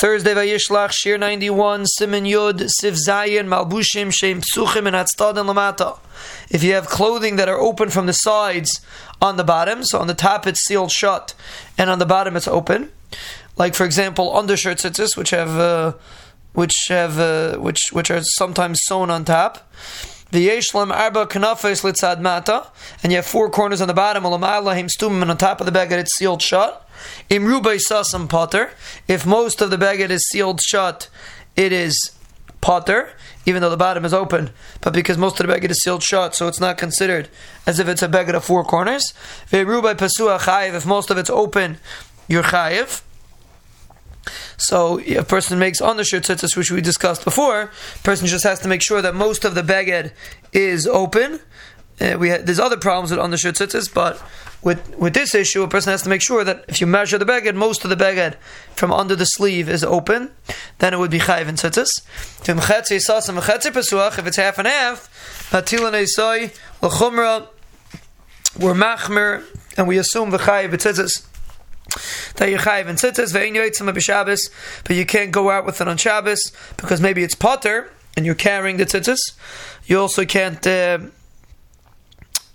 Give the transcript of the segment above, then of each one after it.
Thursday Vayishlach, Shir 91, Siman Yud, Siv Zayin, Malbushim, Shem Psuchim, and Hatztadin Lamata. If you have clothing that are open from the sides on the bottom, so on the top it's sealed shut, and on the bottom it's open, like for example undershirt tzitzis, which have uh, which have uh, which which are sometimes sewn on top. The yeshlam arba kanafes litzad mata, and you have four corners on the bottom. Olamalahim stumim, and on top of the beged it's sealed shut. Imrubay sasam potter. If most of the beged is sealed shut, it is potter, even though the bottom is open. But because most of the beged is sealed shut, so it's not considered as if it's a beged of four corners. Ve'rubay pasua chayiv. If most of it's open, you're chayiv. So a person makes undershirt tzitzis, which we discussed before. person just has to make sure that most of the beged is open. Uh, we ha- there's other problems with undershirt tzitzis, but with with this issue, a person has to make sure that if you measure the beged, most of the beged from under the sleeve is open. Then it would be chayiv in tzitzis. If it's half and half, we're machmir, and we assume the chayiv tzitzis that you're chayiv in tzitzis ve'in b'Shabbos, but you can't go out with it on Shabbos because maybe it's potter and you're carrying the tzitzis. You also can't. Uh,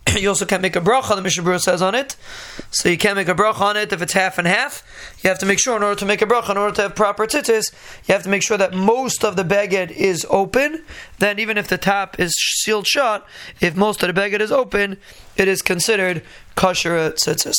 you also can't make a bracha. The Mishnah says on it, so you can't make a bracha on it if it's half and half. You have to make sure, in order to make a bracha, in order to have proper tzitzis, you have to make sure that most of the beged is open. Then, even if the top is sealed shut, if most of the beged is open, it is considered kosher tzitzis.